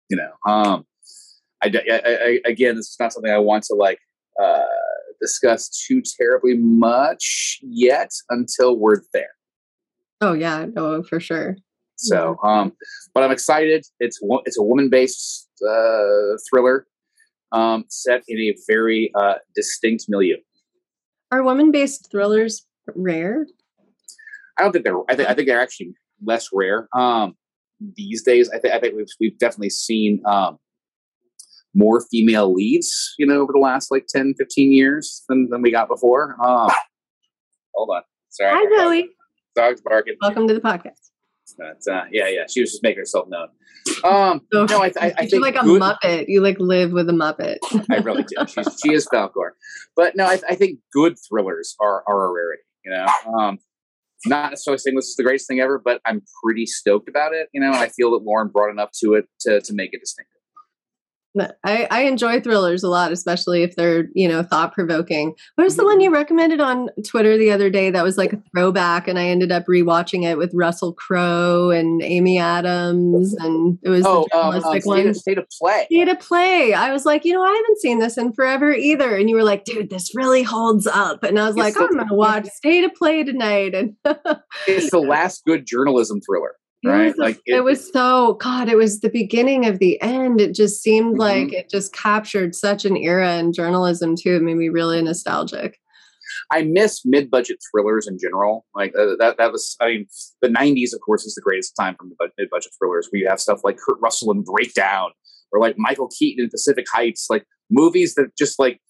S4: You know, um, I, I, I, again, this is not something I want to like uh, discuss too terribly much yet until we're there.
S3: Oh yeah, no, for sure.
S4: So, um, but I'm excited. It's it's a woman based uh, thriller um, set in a very uh, distinct milieu.
S3: Are woman based thrillers rare?
S4: I don't think they're. I, th- I think they're actually less rare um, these days. I, th- I think we've we've definitely seen um, more female leads, you know, over the last like 10, 15 years than, than we got before. Um, hold on. Sorry.
S3: Hi, Zoe.
S4: Dog's barking.
S3: Welcome to the podcast.
S4: But, uh, yeah, yeah. She was just making herself known. Um, so, no, I, I, I think
S3: like a good, Muppet. You like live with a Muppet.
S4: I really do. She's, she is Falkor. But no, I, I think good thrillers are, are a rarity. You know, um, not necessarily saying this is the greatest thing ever, but I'm pretty stoked about it. You know, and I feel that Lauren brought enough to it to to make it distinctive.
S3: I, I enjoy thrillers a lot, especially if they're, you know, thought provoking. What was the one mm-hmm. you recommended on Twitter the other day that was like a throwback and I ended up rewatching it with Russell Crowe and Amy Adams and it was
S4: oh, the um, journalistic um, um, one. State of Play.
S3: State of Play. I was like, you know, I haven't seen this in forever either. And you were like, dude, this really holds up. And I was it's like, I'm gonna watch State of Play tonight. And
S4: it's the last good journalism thriller
S3: right? It was, like it, it, was so God. It was the beginning of the end. It just seemed mm-hmm. like it just captured such an era in journalism too. It made me really nostalgic.
S4: I miss mid-budget thrillers in general. Like uh, that, that was, I mean, the '90s, of course, is the greatest time for mid-budget thrillers. Where you have stuff like Kurt Russell and Breakdown, or like Michael Keaton in Pacific Heights, like movies that just like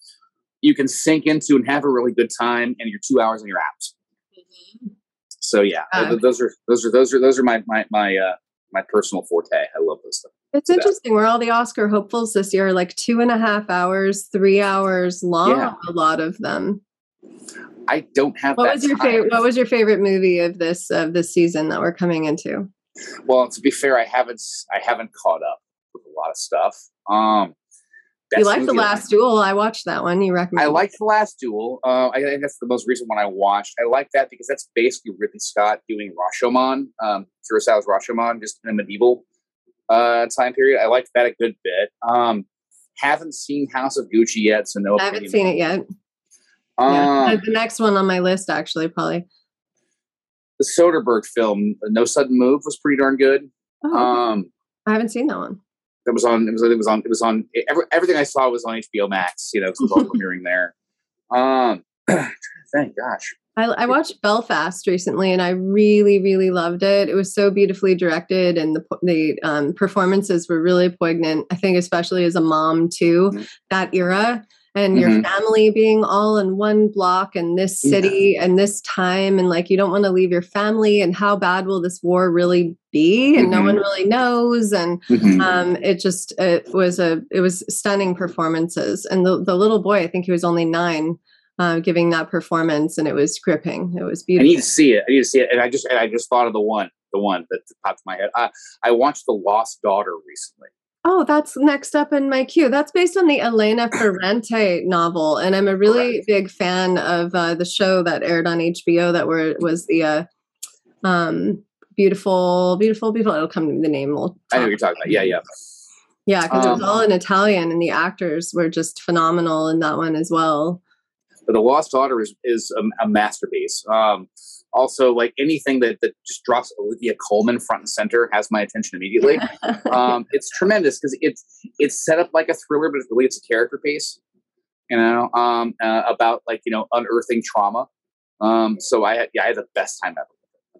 S4: you can sink into and have a really good time, and you're two hours and you're out. Mm-hmm. So yeah, uh, those are those are those are those are my my my uh, my personal forte. I love those stuff.
S3: It's interesting. Where all the Oscar hopefuls this year are like two and a half hours, three hours long. Yeah. A lot of them.
S4: I don't have.
S3: What was your favorite? What was your favorite movie of this of this season that we're coming into?
S4: Well, to be fair, I haven't I haven't caught up with a lot of stuff. Um,
S3: you like the last duel? I watched that one. You recommend?
S4: I liked the last duel. Uh, I think that's the most recent one I watched. I like that because that's basically Ridley Scott doing Rashomon, um, Kurosawa's Rashomon, just in a medieval uh, time period. I liked that a good bit. Um, haven't seen House of Gucci yet, so no.
S3: I haven't seen it yet. Um, yeah, the next one on my list, actually, probably.
S4: The Soderbergh film, No Sudden Move, was pretty darn good. Oh,
S3: um, I haven't seen that one
S4: that was on. It was. It was on. It was on. Every, everything I saw was on HBO Max. You know, because it was all premiering there. Um, thank gosh.
S3: I, I, watched Belfast recently, and I really, really loved it. It was so beautifully directed, and the the um, performances were really poignant. I think, especially as a mom too, mm-hmm. that era and mm-hmm. your family being all in one block and this city yeah. and this time and like you don't want to leave your family and how bad will this war really be and mm-hmm. no one mm-hmm. really knows and mm-hmm. um, it just it was a it was stunning performances and the, the little boy i think he was only nine uh, giving that performance and it was gripping it was beautiful
S4: i need to see it i need to see it and i just and i just thought of the one the one that popped in my head. I, I watched The Lost Daughter recently.
S3: Oh, that's next up in my queue. That's based on the Elena Ferrante novel, and I'm a really Correct. big fan of uh, the show that aired on HBO. That were was the uh, um, beautiful, beautiful, beautiful. It'll come to me the name. We'll
S4: I know you're talking about. Yeah, yeah.
S3: Yeah, because um, it was all in Italian, and the actors were just phenomenal in that one as well.
S4: But The Lost Daughter is is a, a masterpiece. Um, also like anything that, that just drops Olivia Colman front and center has my attention immediately. um, it's tremendous because it's it's set up like a thriller, but it really it's a character piece, you know, um, uh, about like you know unearthing trauma. Um, so I had yeah I had the best time ever.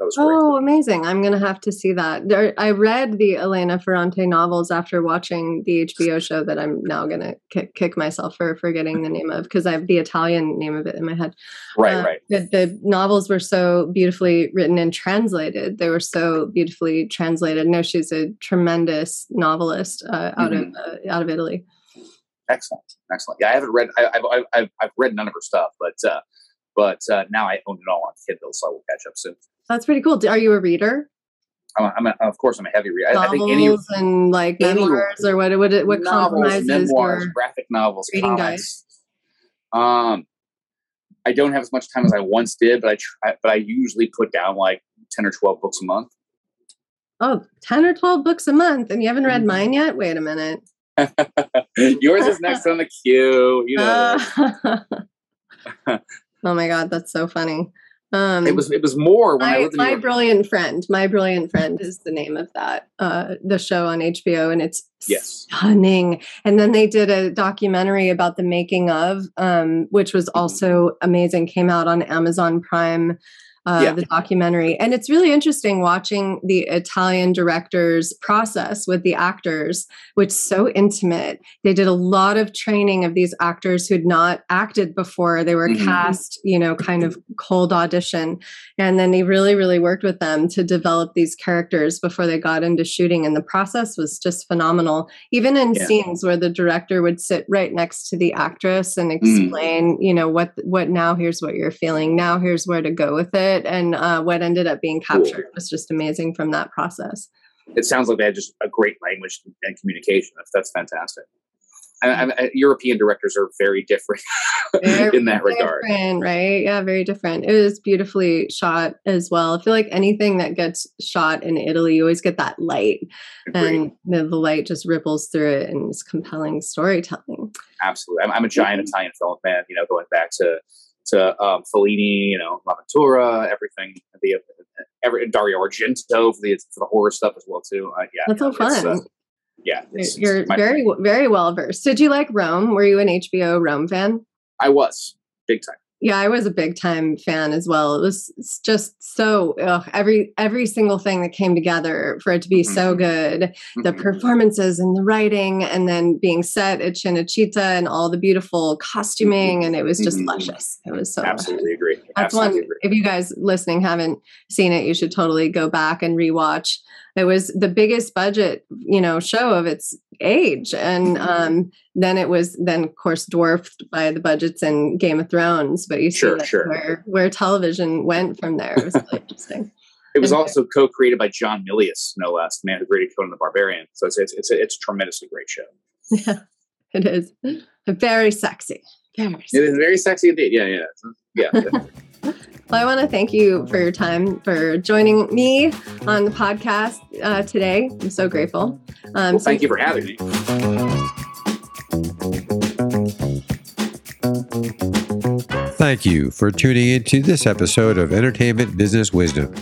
S3: That was great. Oh, amazing! I'm gonna have to see that. There, I read the Elena Ferrante novels after watching the HBO show that I'm now gonna kick, kick myself for forgetting the name of because I have the Italian name of it in my head.
S4: Right, uh, right.
S3: The, the, novels were so beautifully written and translated. They were so beautifully translated. No, she's a tremendous novelist uh, out mm-hmm. of uh, out of Italy.
S4: Excellent, excellent. Yeah, I haven't read. I, have I've, I've read none of her stuff, but uh, but uh, now I own it all on Kindle, so I will catch up soon.
S3: That's pretty cool. Are you a reader?
S4: I'm, a, I'm a, of course I'm a heavy reader.
S3: Novels I think any and like any, memoirs or what what what novels,
S4: memoirs, graphic novels, reading comics. Um, I don't have as much time as I once did, but I try, but I usually put down like ten or twelve books a month.
S3: Oh, 10 or 12 books a month and you haven't read mm-hmm. mine yet? Wait a minute.
S4: Yours is next on the queue. You know.
S3: Uh, oh my god, that's so funny.
S4: Um, it was it was more
S3: when my, I lived in my brilliant friend. My brilliant friend is the name of that uh, the show on HBO, and it's
S4: yes.
S3: stunning. And then they did a documentary about the making of, um, which was mm-hmm. also amazing. Came out on Amazon Prime uh, yeah. the documentary. And it's really interesting watching the Italian director's process with the actors, which is so intimate. They did a lot of training of these actors who'd not acted before. They were mm-hmm. cast, you know, kind of cold audition. And then they really, really worked with them to develop these characters before they got into shooting. And the process was just phenomenal. Even in yeah. scenes where the director would sit right next to the actress and mm. explain, mm. you know, what what now here's what you're feeling. Now here's where to go with it it and uh, what ended up being captured cool. was just amazing from that process.
S4: It sounds like they had just a great language and communication. That's, that's fantastic. I, I, European directors are very different very in that regard,
S3: right? Yeah, very different. It was beautifully shot as well. I feel like anything that gets shot in Italy, you always get that light, Agreed. and the, the, light just ripples through it, and it's compelling storytelling.
S4: Absolutely, I'm, I'm a giant mm-hmm. Italian film fan. You know, going back to to um, Fellini, you know, L'Avventura, everything. The every Dario Argento for the for the horror stuff as well too. Uh, yeah,
S3: that's so fun. Uh,
S4: yeah,
S3: it's, you're it's very very well versed. Did you like Rome? Were you an HBO Rome fan?
S4: I was big time.
S3: Yeah, I was a big time fan as well. It was just so ugh, every every single thing that came together for it to be mm-hmm. so good. Mm-hmm. The performances and the writing, and then being set at Cinecittà and all the beautiful costuming, mm-hmm. and it was just mm-hmm. luscious. It was so
S4: absolutely agree.
S3: That's
S4: absolutely
S3: one. Agree. If you guys listening haven't seen it, you should totally go back and rewatch it was the biggest budget you know show of its age. And mm-hmm. um, then it was then of course dwarfed by the budgets in game of thrones but you see
S4: sure,
S3: where where television went from there. It was really interesting.
S4: It was and, also co-created by john milius no less man who created conan the barbarian. So it's it's it's a, it's a tremendously great show.
S3: Yeah it is. Very sexy. Very
S4: sexy. it is very sexy indeed. Yeah yeah. Yeah
S3: Well, I want to thank you for your time, for joining me on the podcast uh, today. I'm so grateful.
S4: Um, well, thank you for having me.
S2: Thank you for tuning into this episode of Entertainment Business Wisdom.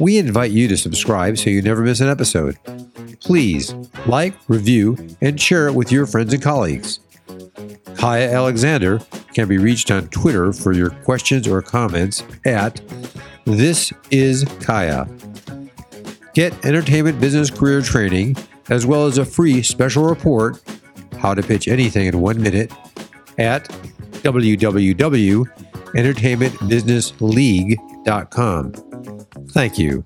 S2: We invite you to subscribe so you never miss an episode. Please like, review, and share it with your friends and colleagues. Kaya Alexander can be reached on Twitter for your questions or comments at This is Kaya. Get entertainment business career training as well as a free special report, How to Pitch Anything in One Minute, at www.entertainmentbusinessleague.com. Thank you.